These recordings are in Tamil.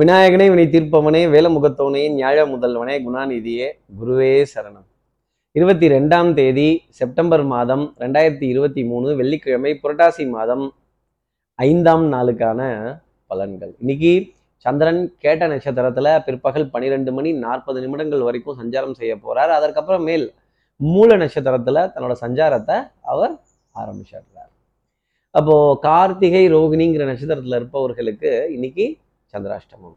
விநாயகனே வினை தீர்ப்பவனே வேலமுகத்தவனே ஞாழ முதல்வனே குணாநிதியே குருவே சரணம். இருபத்தி ரெண்டாம் தேதி செப்டம்பர் மாதம் ரெண்டாயிரத்தி இருபத்தி மூணு வெள்ளிக்கிழமை புரட்டாசி மாதம் ஐந்தாம் நாளுக்கான பலன்கள். இன்னைக்கு சந்திரன் கேட்ட நட்சத்திரத்துல பிற்பகல் பன்னிரெண்டு மணி நாற்பது நிமிடங்கள் வரைக்கும் சஞ்சாரம் செய்ய போறார். அதற்கப்புறம் மேல் மூல நட்சத்திரத்துல தன்னோட சஞ்சாரத்தை அவர் ஆரம்பிச்சிடுறார் அப்போ கார்த்திகை ரோகிணிங்கிற நட்சத்திரத்துல இருப்பவர்களுக்கு இன்னைக்கு சந்திராஷ்டமம்.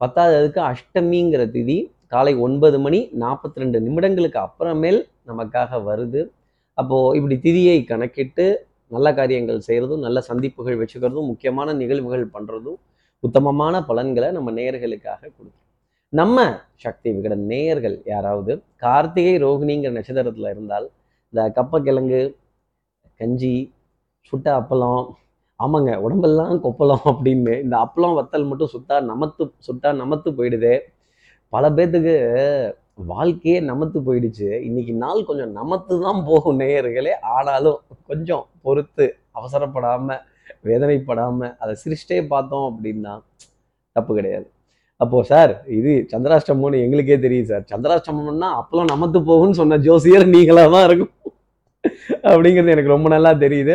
பத்தாவது அதுக்கு அஷ்டமிங்கிற திதி காலை ஒன்பது மணி நாற்பத்தி ரெண்டு நிமிடங்களுக்கு அப்புறமேல் நமக்காக வருது. அப்போ இப்படி திதியை கணக்கிட்டு நல்ல காரியங்கள் செய்கிறதும் நல்ல சந்திப்புகள் வச்சுக்கிறதும் முக்கியமான நிகழ்வுகள் பண்ணுறதும் உத்தமமான பலன்களை நம்ம நேயர்களுக்காக கொடுக்கும். நம்ம சக்தி விகட நேயர்கள் யாராவது கார்த்திகை ரோகிணிங்கிற நட்சத்திரத்தில் இருந்தால் இந்த கப்பக்கிழங்கு கஞ்சி சுட்ட அப்பளம் ஆமாங்க உடம்பெல்லாம் கொப்பளம் அப்படின்னு. இந்த அப்பளம் வத்தல் மட்டும் சுட்டா நமத்து சுட்டா நமத்து போயிடுது. பல பேர்த்துக்கு வாழ்க்கையே நமத்து போயிடுச்சு. இன்னைக்கு நாள் கொஞ்சம் நமத்து தான் போகும் நேயர்களே. ஆனாலும் கொஞ்சம் பொறுத்து அவசரப்படாம வேதனைப்படாம அதை சிரிச்சிட்டே பார்த்தோம் அப்படின்னா தப்பு கிடையாது. அப்போ சார் இது சந்திராஷ்டமம்னு எங்களுக்கே தெரியும் சார். சந்திராஷ்டமம்னா அப்பளம் நமத்து போகும்னு சொன்ன ஜோசியர் நீங்களா தான் இருக்கும். அப்படிங்கிறது எனக்கு ரொம்ப நல்லா தெரியுது.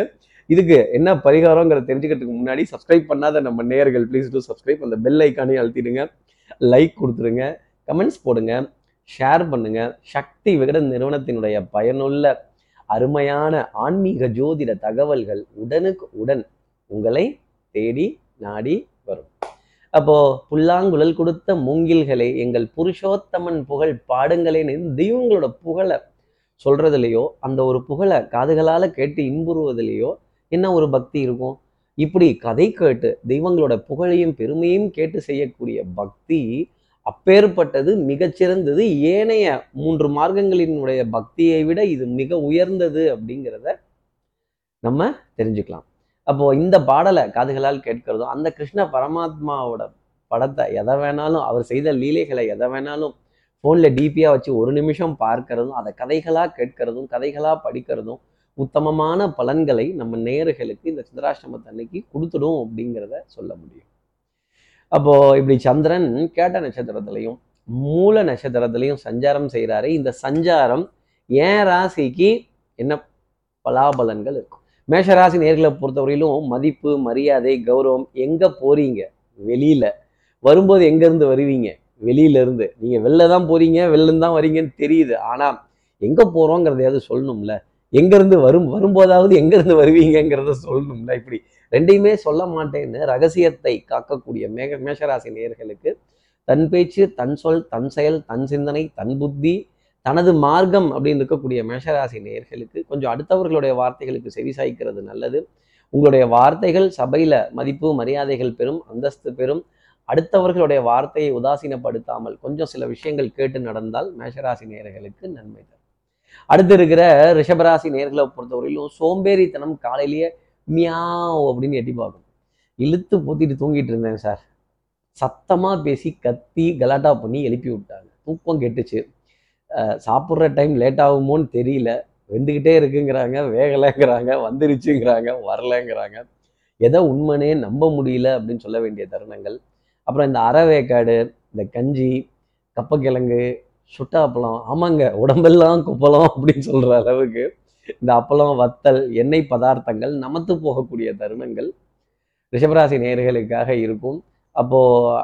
இதுக்கு என்ன பரிகாரங்கிறத தெரிஞ்சுக்கிறதுக்கு முன்னாடி சப்ஸ்கிரைப் பண்ணாத நம்ம நேயர்கள் ப்ளீஸ் டூ சப்ஸ்கிரைப் அந்த பெல் ஐக்கானே அழுத்திடுங்க. லைக் கொடுத்துருங்க கமெண்ட்ஸ் போடுங்க. ஷேர் பண்ணுங்க. சக்தி விகடன் நிறுவனத்தினுடைய பயனுள்ள அருமையான ஆன்மீக ஜோதிட தகவல்கள் உடனுக்கு உடன் உங்களை தேடி நாடி வரும். அப்போ புல்லாங்குழல் கொடுத்த மூங்கில்களை எங்கள் புருஷோத்தமன் புகழ் பாடுங்களேன்னு தெய்வங்களோட புகழை சொல்றதுலையோ அந்த ஒரு புகழை காதுகளால் கேட்டு இன்புறுவதிலேயோ என்ன ஒரு பக்தி இருக்கும்? இப்படி கதை கேட்டு தெய்வங்களோட புகழையும் பெருமையும் கேட்டு செய்யக்கூடிய பக்தி அப்பேற்பட்டது மிகச்சிறந்தது. ஏனைய மூன்று மார்க்கங்களினுடைய பக்தியை விட இது மிக உயர்ந்தது அப்படிங்கிறத நம்ம தெரிஞ்சுக்கலாம். அப்போ இந்த பாடலை காதுகளால் கேட்கிறதும் அந்த கிருஷ்ண பரமாத்மாவோட படத்தை எதை வேணாலும் அவர் செய்த லீலைகளை எதை வேணாலும் ஃபோனில் டிபியாக வச்சு ஒரு நிமிஷம் பார்க்கறதும் அதை கதைகளாக கேட்கறதும் கதைகளாக படிக்கிறதும் உத்தமமான பலன்களை நம்ம நேர்களுக்கு இந்த சந்திராஷ்டமத்தை அன்னைக்கு கொடுத்துடும் அப்படிங்கிறத சொல்ல முடியும். அப்போ இப்படி சந்திரன் கேட்ட நட்சத்திரத்திலையும் மூல நட்சத்திரத்திலையும் சஞ்சாரம் செய்கிறாரு இந்த சஞ்சாரம் ஏன் ராசிக்கு என்ன பலாபலன்கள் இருக்கும்? மேஷராசி நேர்களை பொறுத்தவரையிலும் மதிப்பு மரியாதை கௌரவம் எங்கே போறீங்க? வெளியில. வரும்போது எங்கேருந்து வருவீங்க? வெளியிலேருந்து. நீங்கள் வெளில தான் போறீங்க வெளிலருந்து தான் வரீங்கன்னு தெரியுது. ஆனால் எங்கே போகிறோங்கிறதையாவது சொல்லணும்ல? எங்கேருந்து வரும் வரும்போதாவது எங்கேருந்து வருவீங்கிறத வருவீங்கங்கிறத சொல்லணும்ல. இப்படி ரெண்டையுமே சொல்ல மாட்டேன்னு ரகசியத்தை காக்கக்கூடிய மேக மேஷராசி நேயர்களுக்கு தன் பேச்சு தன் சொல் தன் செயல் தன் சிந்தனை தன் புத்தி தனது மார்க்கம் அப்படின்னு இருக்கக்கூடிய மேஷராசி நேர்களுக்கு கொஞ்சம் அடுத்தவர்களுடைய வார்த்தைகளுக்கு செவி சாய்க்கிறது நல்லது. உங்களுடைய வார்த்தைகள் சபையில மதிப்பு மரியாதைகள் பெறும் அந்தஸ்து பெறும். அடுத்தவர்களுடைய வார்த்தையை உதாசீனப்படுத்தாமல் கொஞ்சம் சில விஷயங்கள் கேட்டு நடந்தால் மேஷராசி நேயர்களுக்கு நன்மை தரும். அடுத்து இருக்கிற ரிஷபராசி நேர்களை பொறுத்தவரையிலும் சோம்பேறித்தனம் காலையிலேயே மியாவ் அப்படின்னு எட்டி பார்க்கும் இழுத்து பூத்திட்டு தூங்கிட்டு இருந்தேன் சார் சத்தமா பேசி கத்தி கலாட்டா பண்ணி எழுப்பி விட்டாங்க. தூக்கம் கெட்டுச்சு. அஹ் சாப்பிட்ற டைம் லேட் ஆகுமோன்னு தெரியல. வெந்துக்கிட்டே இருக்குங்கிறாங்க வேகலைங்கிறாங்க வந்துருச்சுங்கிறாங்க வரலைங்கிறாங்க. எதை உண்மைனே நம்ப முடியல அப்படின்னு சொல்ல வேண்டிய தருணங்கள். அப்புறம் இந்த அறவேக்காடு இந்த கஞ்சி கப்பக்கிழங்கு சுட்ட அப்பளம் ஆமாங்க உடம்பெல்லாம் குப்பலம் அப்படின்னு சொல்ற அளவுக்கு இந்த அப்பளம் வத்தல் எண்ணெய் பதார்த்தங்கள் நமத்து போகக்கூடிய தருணங்கள் ரிஷபராசி நேர்களுக்காக இருக்கும். அப்போ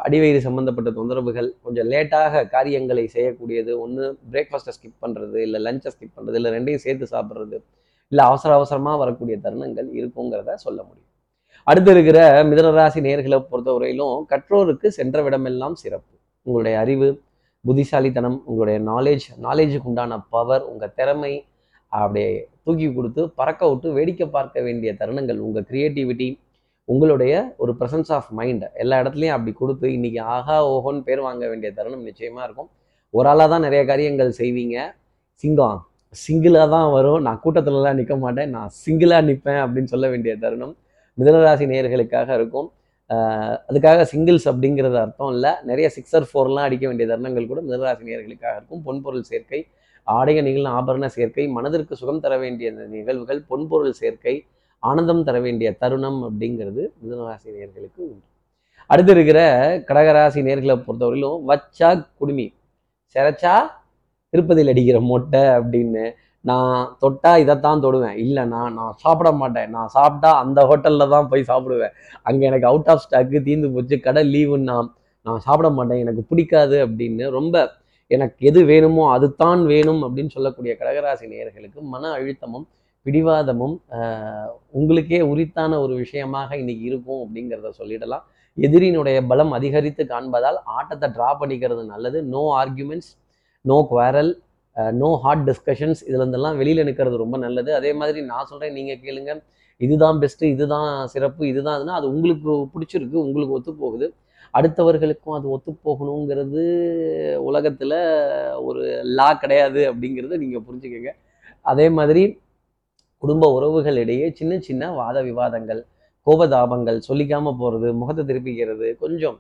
அடிவயிறு சம்பந்தப்பட்ட தொந்தரவுகள் கொஞ்சம் லேட்டாக காரியங்களை செய்யக்கூடியது ஒன்று பிரேக்ஃபாஸ்ட்டை ஸ்கிப் பண்ணுறது இல்லை லஞ்சை ஸ்கிப் பண்ணுறது இல்லை ரெண்டையும் சேர்த்து சாப்பிட்றது இல்லை அவசர அவசரமாக வரக்கூடிய தருணங்கள் இருக்குங்கிறத சொல்ல முடியும். அடுத்து இருக்கிற மிதனராசி நேர்களை பொறுத்தவரையிலும் கற்றோருக்கு சென்ற விடமெல்லாம் சிறப்பு. உங்களுடைய அறிவு புத்திசாலித்தனம் உங்களுடைய நாலேஜ் நாலேஜுக்கு உண்டான பவர் உங்கள் திறமை அப்படியே தூக்கி கொடுத்து பறக்க விட்டு வேடிக்கை பார்க்க வேண்டிய தருணங்கள் உங்கள் க்ரியேட்டிவிட்டி உங்களுடைய ஒரு ப்ரெசன்ஸ் ஆஃப் மைண்ட் எல்லா இடத்துலையும் அப்படி கொடுத்து இன்னைக்கு ஆஹா ஓஹோன்னு பேர் வாங்க வேண்டிய தருணம் நிச்சயமாக இருக்கும். ஒரு ஆளாக தான் நிறைய காரியங்கள் செய்வீங்க. சிங்கம் சிங்கிளாக தான் வரும். நான் கூட்டத்துலலாம் நிற்க மாட்டேன். நான் சிங்கிளாக நிற்பேன் அப்படின்னு சொல்ல வேண்டிய தருணம் மிதனராசி நேயர்களுக்காக இருக்கும். அதுக்காக சிங்கிள்ஸ் அப்படிங்கிறது அர்த்தம் இல்லை. நிறைய சிக்ஸர் ஃபோர்லாம் அடிக்க வேண்டிய தருணங்கள் கூட மிதனராசி நேயர்களுக்காக இருக்கும். பொன்பொருள் சேர்க்கை ஆடைய நிகழ்ந்த ஆபரண சேர்க்கை மனதிற்கு சுகம் தர வேண்டிய நிகழ்வுகள் பொன்பொருள் சேர்க்கை ஆனந்தம் தர வேண்டிய தருணம் அப்படிங்கிறது மிதனராசி நேர்களுக்கு உண்டு. அடுத்து இருக்கிற கடகராசி நேர்களை பொறுத்தவரையிலும் வச்சா குடுமி செரச்சா திருப்பதியில் அடிக்கிற மொட்டை அப்படின்னு நான் தொட்டா இதைத்தான் தொடுவேன். இல்லைண்ணா நான் சாப்பிட மாட்டேன். நான் சாப்பிட்டா அந்த ஹோட்டலில் தான் போய் சாப்பிடுவேன். அங்கே எனக்கு அவுட் ஆஃப் ஸ்டாக்கு தீர்ந்து போச்சு. கடை லீவுன்னா நான் சாப்பிட மாட்டேன். எனக்கு பிடிக்காது அப்படின்னு ரொம்ப எனக்கு எது வேணுமோ அதுதான் வேணும் அப்படின்னு சொல்லக்கூடிய கடகராசி நேயர்களுக்கு மன அழுத்தமும் பிடிவாதமும் உங்களுக்கே உரித்தான ஒரு விஷயமாக இன்னைக்கு இருக்கும் அப்படிங்கிறத சொல்லிடலாம். எதிரினுடைய பலம் அதிகரித்து காண்பதால் ஆட்டத்தை ட்ரா பண்ணிக்கிறது நல்லது. No arguments no quarrel no hard discussions இதுல இருந்தெல்லாம் நிற்கிறது ரொம்ப நல்லது. அதே மாதிரி நான் சொல்கிறேன் நீங்கள் கேளுங்க. இதுதான் பெஸ்ட்டு இதுதான் சிறப்பு இதுதான் இதுனா அது உங்களுக்கு பிடிச்சிருக்கு உங்களுக்கு ஒத்து போகுது அடுத்தவர்களுக்கும் அது ஒத்து போகணுங்கிறது ஒரு லா கிடையாது அப்படிங்கிறத நீங்கள் புரிஞ்சுக்கங்க. அதே மாதிரி குடும்ப உறவுகளிடையே சின்ன சின்ன வாத விவாதங்கள் கோபதாபங்கள் சொல்லிக்காமல் போகிறது முகத்தை திருப்பிக்கிறது கொஞ்சம்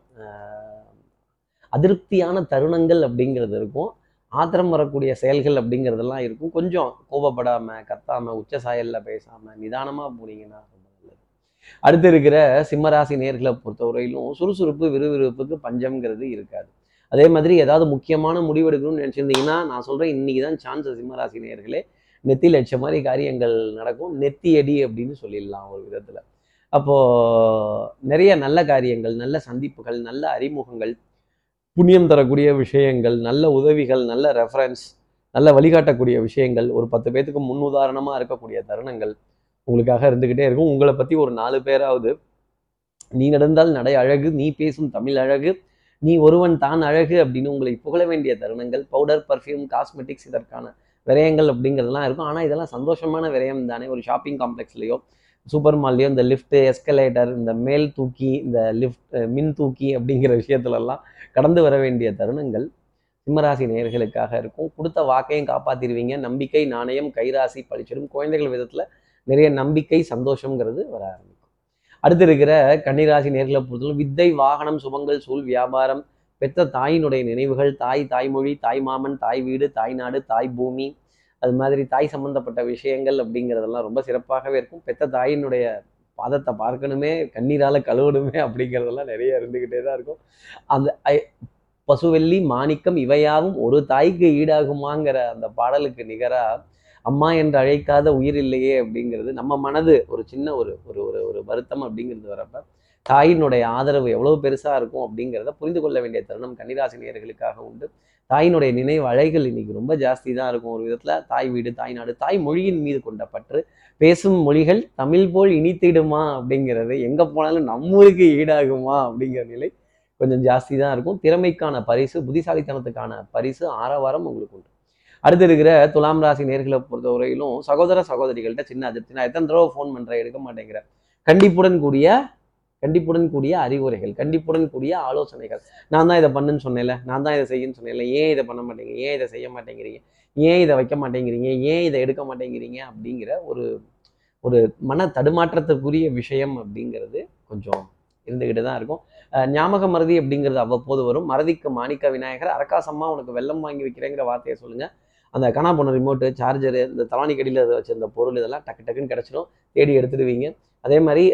அதிருப்தியான தருணங்கள் அப்படிங்கிறது இருக்கும். ஆத்திரம் வரக்கூடிய செயல்கள் அப்படிங்கிறதெல்லாம் இருக்கும். கொஞ்சம் கோபப்படாம கத்தாம உச்ச சாயல்ல பேசாம நிதானமா போனீங்கன்னா ரொம்ப நல்லது. அடுத்து இருக்கிற சிம்மராசி நேர்களை பொறுத்தவரையிலும் சுறுசுறுப்பு விறுவிறுப்புக்கு பஞ்சம்ங்கிறது இருக்காது. அதே மாதிரி ஏதாவது முக்கியமான முடிவெடுக்கணும்னு நினச்சிருந்தீங்கன்னா நான் சொல்றேன் இன்னைக்கு தான் சான்ஸ் சிம்மராசி நேர்களே நெத்தி லட்ச மாதிரி காரியங்கள் நடக்கும். நெத்தி அடி அப்படின்னு சொல்லிடலாம் ஒரு விதத்துல. அப்போ நிறைய நல்ல காரியங்கள் நல்ல சந்திப்புகள் நல்ல அறிமுகங்கள் புண்ணியம் தரக்கூடிய விஷயங்கள் நல்ல உதவிகள் நல்ல ரெஃபரன்ஸ் நல்ல வழிகாட்டக்கூடிய விஷயங்கள் ஒரு பத்து பேத்துக்கு உதாரணமாக இருக்கக்கூடிய தருணங்கள் உங்களுக்காக இருந்துக்கிட்டே இருக்கும். உங்களை பற்றி ஒரு நாலு பேராவது நீ நடந்தால் நடை அழகு நீ பேசும் தமிழ் அழகு நீ ஒருவன் தான் அழகு அப்படின்னு உங்களை புகழ வேண்டிய தருணங்கள் பவுடர் பர்ஃப்யூம் காஸ்மெட்டிக்ஸ் இதற்கான விரயங்கள் அப்படிங்கிறதுலாம் இருக்கும். ஆனால் இதெல்லாம் சந்தோஷமான விரயம் தானே. ஒரு ஷாப்பிங் காம்ப்ளெக்ஸ்லையோ சூப்பர் மால்லையும் இந்த லிஃப்ட்டு எஸ்கலேட்டர் இந்த மேல் தூக்கி இந்த லிஃப்ட் மின் தூக்கி அப்படிங்கிற விஷயத்துலலாம் கடந்து வர வேண்டிய தருணங்கள் சிம்மராசி நேர்களுக்காக இருக்கும். கொடுத்த வாக்கையும் காப்பாத்திடுவீங்க. நம்பிக்கை நாணயம் கைராசி பழிச்சிடும் குழந்தைகள் விதத்தில் நிறைய நம்பிக்கை சந்தோஷங்கிறது வர ஆரம்பிக்கும். அடுத்து இருக்கிற கன்னிராசி நேர்களை பொறுத்தவரை வித்தை வாகனம் சுபங்கள் சூழ் வியாபாரம் பெற்ற தாயினுடைய நினைவுகள் தாய் தாய்மொழி தாய் மாமன் தாய் வீடு தாய் நாடு தாய் பூமி அது மாதிரி தாய் சம்பந்தப்பட்ட விஷயங்கள் அப்படிங்கிறதெல்லாம் ரொம்ப சிறப்பாகவே இருக்கும். பெற்ற தாயினுடைய பாதத்தை பார்க்கணுமே கண்ணீரால் கழுவணுமே அப்படிங்கிறதெல்லாம் நிறைய இருந்துக்கிட்டே தான் இருக்கும். அந்த ஐ- பசுவெள்ளி மாணிக்கம் இவையாவும் ஒரு தாய்க்கு ஈடாகுமாங்கிற அந்த பாடலுக்கு நிகராக அம்மா என்று அழைக்காத உயிர் இல்லையே அப்படிங்கிறது நம்ம மனது ஒரு சின்ன ஒரு ஒரு ஒரு ஒரு வருத்தம் அப்படிங்கிறது வரப்ப தாயினுடைய ஆதரவு எவ்வளவு பெருசா இருக்கும் அப்படிங்கிறத புரிந்து கொள்ள வேண்டிய தருணம் கன்னிராசினியர்களுக்காக உண்டு. தாயினுடைய நினைவு அழைகள் இன்னைக்கு ரொம்ப ஜாஸ்தி தான் இருக்கும். ஒரு விதத்துல தாய் வீடு தாய் நாடு தாய் மொழியின் மீது கொண்ட பற்று. பேசும் மொழிகள் தமிழ் போல் இனித்திடுமா அப்படிங்கிறது எங்க போனாலும் நம்மளுக்கு ஈடாகுமா அப்படிங்கிற நிலை கொஞ்சம் ஜாஸ்தி தான் இருக்கும். திறமைக்கான பரிசு புத்திசாலித்தனத்துக்கான பரிசு ஆரவாரம் உங்களுக்கு உண்டு. அடுத்து இருக்கிற துலாம் ராசி நேர்களை பொறுத்தவரையிலும் சகோதர சகோதரிகள்கிட்ட சின்ன அதிர்ச்சி நான் எத்தனை தடவை ஃபோன் பண்ணுறேன் எடுக்க மாட்டேங்கிறேன் கண்டிப்புடன் கூடிய கண்டிப்புடன் கூடிய அறிவுரைகள் கண்டிப்புடன் கூடிய ஆலோசனைகள். நான் தான் இதை பண்ணுன்னு சொன்னேன்ல நான் தான் இதை செய்யன்னு சொன்னேன்ல ஏன் இதை பண்ண மாட்டேங்கிறீங்க ஏன் இதை செய்ய மாட்டேங்கிறீங்க ஏன் இதை வைக்க மாட்டேங்கிறீங்க ஏன் இதை எடுக்க மாட்டேங்கிறீங்க அப்படிங்கிற ஒரு ஒரு மன தடுமாற்றத்துக்குரிய விஷயம் அப்படிங்கிறது கொஞ்சம் இருந்துக்கிட்டு தான் இருக்கும். ஞாபக மறதி அப்படிங்கிறது அவ்வப்போது வரும். மறதிக்கு மாணிக்க விநாயகர் அரக்காசம்மா உனக்கு வெள்ளம் வாங்கி வைக்கிறேங்கிற வார்த்தையை சொல்லுங்க. அந்த கனா போன ரிமோட்டு சார்ஜரு இந்த தலானி கடியில் வச்சிருந்த பொருள் இதெல்லாம் டக்கு டக்குன்னு கிடச்சிடும் தேடி எடுத்துடுவீங்க. அதே மாதிரி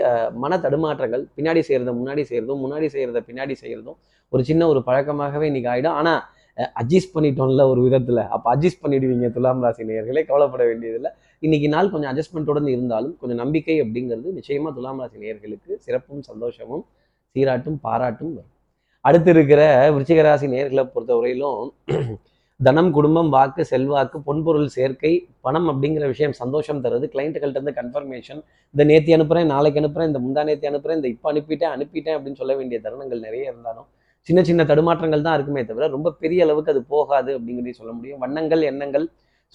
மன தடுமாற்றங்கள் பின்னாடி செய்கிறத முன்னாடி செய்கிறதும் முன்னாடி செய்கிறத பின்னாடி செய்கிறதும் ஒரு சின்ன ஒரு பழக்கமாகவே இன்றைக்கி ஆகிடும் ஆனால் அட்ஜஸ்ட் பண்ணிட்டோம்ல ஒரு விதத்தில். அப்போ அட்ஜஸ்ட் பண்ணிடுவீங்க துலாம் ராசி நேயர்களே கவலைப்பட வேண்டியதில்லை. இன்னைக்கு நாள் கொஞ்சம் அட்ஜஸ்ட்மெண்ட்டோடு இருந்தாலும் கொஞ்சம் நம்பிக்கை அப்படிங்கிறது நிச்சயமாக துலாம் ராசி நேயர்களுக்கு சிறப்பும் சந்தோஷமும் சீராட்டும் பாராட்டும் வரும். அடுத்து இருக்கிற விருச்சிகராசி நேர்களை பொறுத்த பொறுத்தவரையிலும் தனம் குடும்பம் வாக்கு செல்வாக்கு பொன்பொருள் சேர்க்கை பணம் அப்படிங்கிற விஷயம் சந்தோஷம் தருது. கிளைண்ட்டுகள்ட்ட இருந்து கன்ஃபர்மேஷன் இந்த நேத்தி அனுப்புறேன் நாளைக்கு அனுப்புறேன் இந்த முந்தா நேத்தி அனுப்புறேன் இந்த இப்போ அனுப்பிட்டேன் அனுப்பிட்டேன் அப்படின்னு சொல்ல வேண்டிய தருணங்கள் நிறைய இருந்தாலும் சின்ன சின்ன தடுமாற்றங்கள் தான் இருக்குமே தவிர ரொம்ப பெரிய அளவுக்கு அது போகாது அப்படிங்கிறதையும் சொல்ல முடியும். வண்ணங்கள் எண்ணங்கள்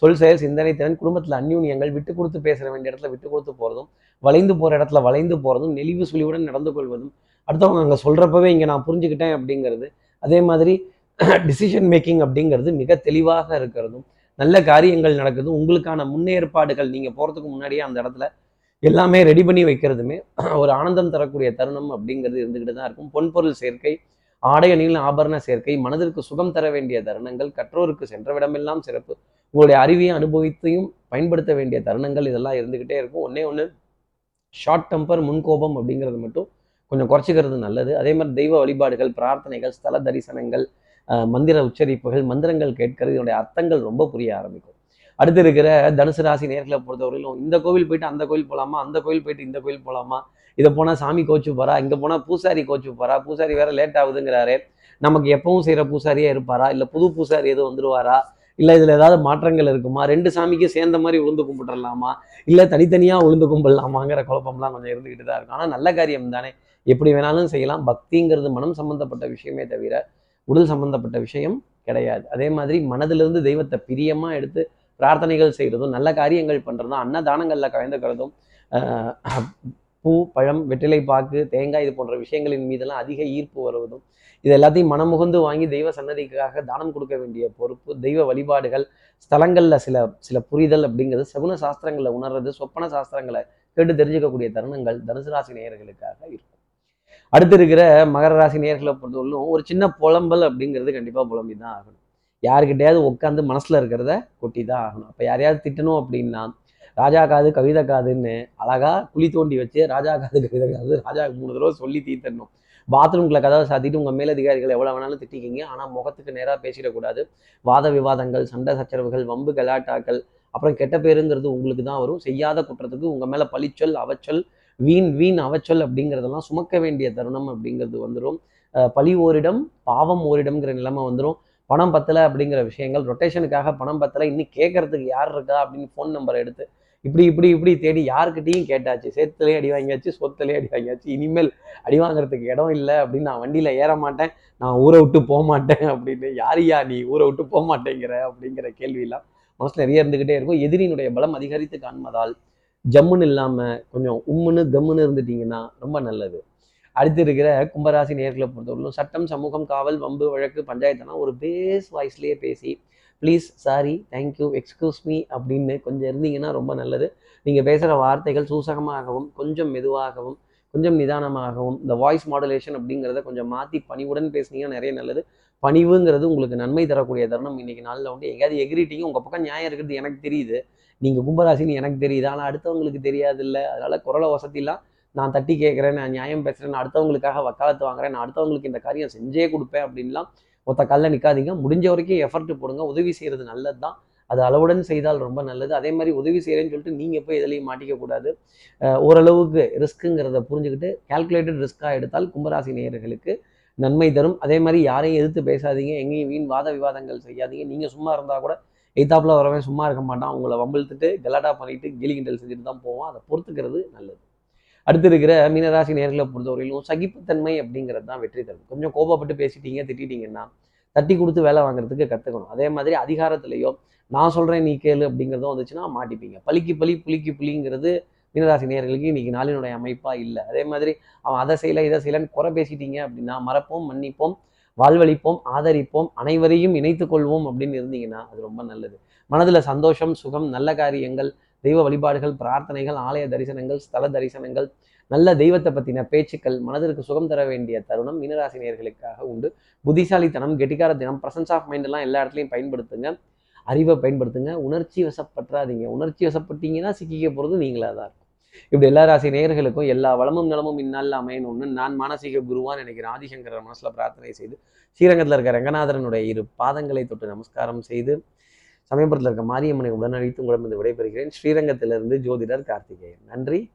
சொல் செயல் சிந்தனை திறன் குடும்பத்தில் அந்யூன்யங்கள் விட்டு கொடுத்து பேசுற வேண்டிய இடத்துல விட்டு கொடுத்து போகிறதும் வளைந்து போகிற இடத்துல வளைந்து போகிறதும் நெளிவு சுழிவுடன் நடந்து கொள்வதும் அடுத்தவங்க அங்கே சொல்கிறப்பவே இங்கே நான் புரிஞ்சுக்கிட்டேன் அப்படிங்கிறது. அதே மாதிரி டிசிஷன் மேக்கிங் அப்படிங்கிறது மிக தெளிவாக இருக்கிறதும் நல்ல காரியங்கள் நடக்குதும் உங்களுக்கான முன்னேற்பாடுகள் நீங்கள் போகிறதுக்கு முன்னாடியே அந்த இடத்துல எல்லாமே ரெடி பண்ணி வைக்கிறதுமே ஒரு ஆனந்தம் தரக்கூடிய தருணம் அப்படிங்கிறது இருந்துக்கிட்டு தான் இருக்கும். பொன்பொருள் சேர்க்கை ஆடை அணிகள் ஆபரண சேர்க்கை மனதிற்கு சுகம் தர வேண்டிய தருணங்கள் கற்றோருக்கு சென்றவிடமெல்லாம் சிறப்பு. உங்களுடைய அறிவையும் அனுபவித்தையும் பயன்படுத்த வேண்டிய தருணங்கள் இதெல்லாம் இருந்துக்கிட்டே இருக்கும். ஒன்னே ஒன்று ஷார்ட் டெம்பர் முன்கோபம் அப்படிங்கிறது மட்டும் கொஞ்சம் குறைச்சிக்கிறது நல்லது. அதே மாதிரி தெய்வ வழிபாடுகள் பிரார்த்தனைகள் ஸ்தல தரிசனங்கள் மந்திர உச்சரிப்புகள் மந்திரங்கள் கேட்கறது இதனுடைய அர்த்தங்கள் ரொம்ப புரிய ஆரம்பிக்கும். அடுத்து இருக்கிற தனுசு ராசி நேர்களை பொறுத்தவரையிலும் இந்த கோவில் போயிட்டு அந்த கோவில் போகலாமா அந்த கோவில் போயிட்டு இந்த கோவில் போகலாமா இதை போனால் சாமி கோச்சு போகிறா இங்கே போனால் பூசாரி கோச்சு போகிறா பூசாரி வேற லேட் ஆகுதுங்கிறாரு நமக்கு எப்பவும் செய்கிற பூசாரியே இருப்பாரா இல்லை புது பூசாரி எதுவும் வந்துடுவாரா இல்லை இதில் ஏதாவது மாற்றங்கள் இருக்குமா ரெண்டு சாமிக்கும் சேர்ந்த மாதிரி உளுந்து கும்பிட்டுடலாமா இல்லை தனித்தனியாக உளுந்து கும்பிடலாமாங்கிற குழப்பம்லாம் கொஞ்சம் இருந்துக்கிட்டு தான் இருக்கும். ஆனால் நல்ல காரியம் தானே. எப்படி வேணாலும் செய்யலாம். பக்திங்கிறது மனம் சம்மந்தப்பட்ட விஷயமே தவிர உடல் சம்பந்தப்பட்ட விஷயம் கிடையாது. அதே மாதிரி மனதிலிருந்து தெய்வத்தை பிரியமா எடுத்து பிரார்த்தனைகள் செய்கிறதும் நல்ல காரியங்கள் பண்ணுறதும் அன்னதானங்களில் கலந்துக்கிறதும் பூ பழம் வெற்றிலை பாக்கு தேங்காய் இது போன்ற விஷயங்களின் மீதெல்லாம் அதிக ஈர்ப்பு வருவதும் இது எல்லாத்தையும் மனமுகந்து வாங்கி தெய்வ சன்னதிக்காக தானம் கொடுக்க வேண்டிய பொறுப்பு தெய்வ வழிபாடுகள் ஸ்தலங்களில் சில சில புரிதல் அப்படிங்கிறது சகுன சாஸ்திரங்களை உணர்றது சொப்பன சாஸ்திரங்களை கேட்டு தெரிஞ்சுக்கக்கூடிய தருணங்கள் தனுசு ராசி நேயர்களுக்காக இருக்கும். அடுத்து இருக்கிற மகர ராசி நேர்களை பொறுத்தவரையிலும் ஒரு சின்ன புலம்பல் அப்படிங்கிறது கண்டிப்பாக புலம்பி தான் ஆகணும். யாருக்கிட்டையாவது உட்காந்து மனசில் இருக்கிறத கொட்டி தான் ஆகணும். அப்போ யாரையாவது திட்டணும் அப்படின்னா ராஜா காது கவிதை காதுன்னு அழகா குழி தோண்டி வச்சு ராஜா காது கவிதை காது ராஜாவுக்கு மூணு தடவை சொல்லி தீர்த்தரணும். பாத்ரூம்குள்ள கதவை சாத்திட்டு உங்கள் மேலதிகாரிகள் எவ்வளோ வேணாலும் திட்டிக்கிங்க. ஆனால் முகத்துக்கு நேராக பேசிடக்கூடாது. வாத விவாதங்கள் சண்டை சச்சரவுகள் வம்பு கலாட்டாக்கள் அப்புறம் கெட்ட பேருங்கிறது உங்களுக்கு தான் வரும். செய்யாத குற்றத்துக்கு உங்கள் மேலே பழிச்சொல் அவச்சொல் வீண் வீண் அவச்சொல் அப்படிங்கிறதெல்லாம் சுமக்க வேண்டிய தருணம் அப்படிங்கிறது வந்துடும் பழி ஓரிடம் பாவம் ஓரிடம்ங்கிற நிலைமை வந்துடும் பணம் பத்தலை அப்படிங்கிற விஷயங்கள் ரொட்டேஷனுக்காக பணம் பத்தலை இன்னும் கேட்கறதுக்கு யார் இருக்கா அப்படின்னு ஃபோன் நம்பரை எடுத்து இப்படி இப்படி இப்படி தேடி யாருக்கிட்டையும் கேட்டாச்சு. சேத்துலேயே அடி வாங்கியாச்சு சொத்துலேயே அடி வாங்கியாச்சு. இனிமேல் அடி வாங்குறதுக்கு இடம் இல்லை அப்படின்னு நான் வண்டியில் ஏற மாட்டேன். நான் ஊரை விட்டு போக மாட்டேன் அப்படின்னு யாரையா நீ ஊரை விட்டு போக மாட்டேங்கிற? அப்படிங்கிற கேள்வியெல்லாம் மனசில் நிறைய இருந்துக்கிட்டே இருக்கும். எதிரியினுடைய பலம் அதிகரித்து காண்பதால் ஜம்முன்னு இல்லாமல் கொஞ்சம் உம்முன்னு கம்முன்னு இருந்துட்டீங்கன்னா ரொம்ப நல்லது. அடுத்து இருக்கிற கும்பராசி நேர்களை பொறுத்தவரையிலும் சட்டம் சமூகம் காவல் வம்பு வழக்கு பஞ்சாயத்துனா ஒரு பேஸ் வாய்ஸ்லேயே பேசி please sorry thank you excuse me அப்படின்னு கொஞ்சம் இருந்தீங்கன்னா ரொம்ப நல்லது. நீங்கள் பேசுகிற வார்த்தைகள் சூசகமாகவும் கொஞ்சம் மெதுவாகவும் கொஞ்சம் நிதானமாகவும் இந்த வாய்ஸ் மாடுலேஷன் அப்படிங்கிறத கொஞ்சம் மாற்றி பணிவுடன் பேசுனீங்கன்னா நிறைய நல்லது. பணிவுங்கிறது உங்களுக்கு நன்மை தரக்கூடிய தருணம். இன்னைக்கு நாளில் வந்து எங்கேயாவது எகிரிட்டிங்க உங்கள் பக்கம் நியாயம் இருக்கிறது எனக்கு தெரியுது. நீங்கள் கும்பராசின்னு எனக்கு தெரியுது. ஆனால் அடுத்தவங்களுக்கு தெரியாது இல்லை அதனால் குரலை வசதிலாம் நான் தட்டி கேட்குறேன் நான் நியாயம் பேசுகிறேன் நான் அடுத்தவங்களுக்காக வக்காலத்து வாங்குறேன் நான் அடுத்தவங்களுக்கு இந்த காரியம் செஞ்சே கொடுப்பேன் அப்படின்லாம் ஒத்த கல்ல நிற்காதீங்க முடிஞ்ச வரைக்கும் எஃபர்ட் போடுங்க. உதவி செய்கிறது நல்லது தான் அது அளவுடன் செய்தால் ரொம்ப நல்லது. அதே மாதிரி உதவி செய்கிறேன்னு சொல்லிட்டு நீங்கள் போய் எதுலையும் மாட்டிக்கக்கூடாது ஓரளவுக்கு ரிஸ்க்குங்கிறத புரிஞ்சுக்கிட்டு கால்குலேட்டட் ரிஸ்க்காக எடுத்தால் கும்பராசி நேயர்களுக்கு நன்மை தரும். அதே மாதிரி யாரையும் எதிர்த்து பேசாதீங்க. எங்கேயும் வீண் வாத விவாதங்கள் செய்யாதீங்க. நீங்கள் சும்மா இருந்தால் கூட எய்தாப்புல வரவன் சும்மா இருக்க மாட்டான். உங்களை வம்பிழுத்துட்டு கலாட்டா பண்ணிட்டு கிளி கிண்டல் செஞ்சுட்டு தான் போவான். அதை பொறுத்துக்கிறது நல்லது. அடுத்து இருக்கிற மீனராசி நேர்களை பொறுத்தவரையிலும் சகிப்புத்தன்மை அப்படிங்கிறது தான் வெற்றி தரும். கொஞ்சம் கோபப்பட்டு பேசிட்டீங்க திட்டிட்டீங்கன்னா தட்டி கொடுத்து வேலை வாங்குறதுக்கு கற்றுக்கணும் அதே மாதிரி அதிகாரத்திலையோ நான் சொல்கிறேன் நீ கேளு அப்படிங்கிறதும் வந்துச்சுன்னா மாட்டிப்பீங்க. பலிக்கு பலி புலிக்கு புலிங்கிறது மீனராசி நேர்களுக்கு இன்னைக்கு நாளினுடைய அமைப்பாக இல்லை. அதே மாதிரி அவன் அதை செய்யலை இதை செய்யலன்னு குறை பேசிட்டீங்க அப்படின்னா மறப்போம் மன்னிப்போம். வாழ்வழிப்போம் ஆதரிப்போம் அனைவரையும் இணைத்து கொள்வோம் அப்படின்னு இருந்தீங்கன்னா அது ரொம்ப நல்லது. மனதில் சந்தோஷம் சுகம் நல்ல காரியங்கள் தெய்வ வழிபாடுகள் பிரார்த்தனைகள் ஆலய தரிசனங்கள் ஸ்தல தரிசனங்கள் நல்ல தெய்வத்தை பற்றின பேச்சுக்கள் மனதிற்கு சுகம் தர வேண்டிய தருணம் மீனராசினியர்களுக்காக உண்டு. புத்திசாலித்தனம் கெட்டிக்கார தினம் பிரசன்ஸ் ஆஃப் மைண்டெல்லாம் எல்லா இடத்துலையும் பயன்படுத்துங்க. அறிவை பயன்படுத்துங்க. உணர்ச்சி வசப்பற்றாதீங்க. உணர்ச்சி வசப்பட்டீங்கன்னா சிக்கிக்க போகிறது நீங்களாக தான் இருக்கும். இப்படி எல்லா ராசி நேயர்களுக்கும் எல்லா வளமும் நலமும் இந்நாளில் அமையணும்னு நான் மானசீக குருவான் நினைக்கிறேன் ஆதிசங்கர மனசுல பிரார்த்தனை செய்து ஸ்ரீரங்கத்தில் இருக்க ரங்கநாதரனுடைய இரு பாதங்களை தொட்டு நமஸ்காரம் செய்து சமயபுரத்தில் இருக்க மாரியம்மனை உடனடித்து உங்களிடம் விடைபெறுகிறேன். ஸ்ரீரங்கத்திலிருந்து ஜோதிடர் கார்த்திகேயன். நன்றி.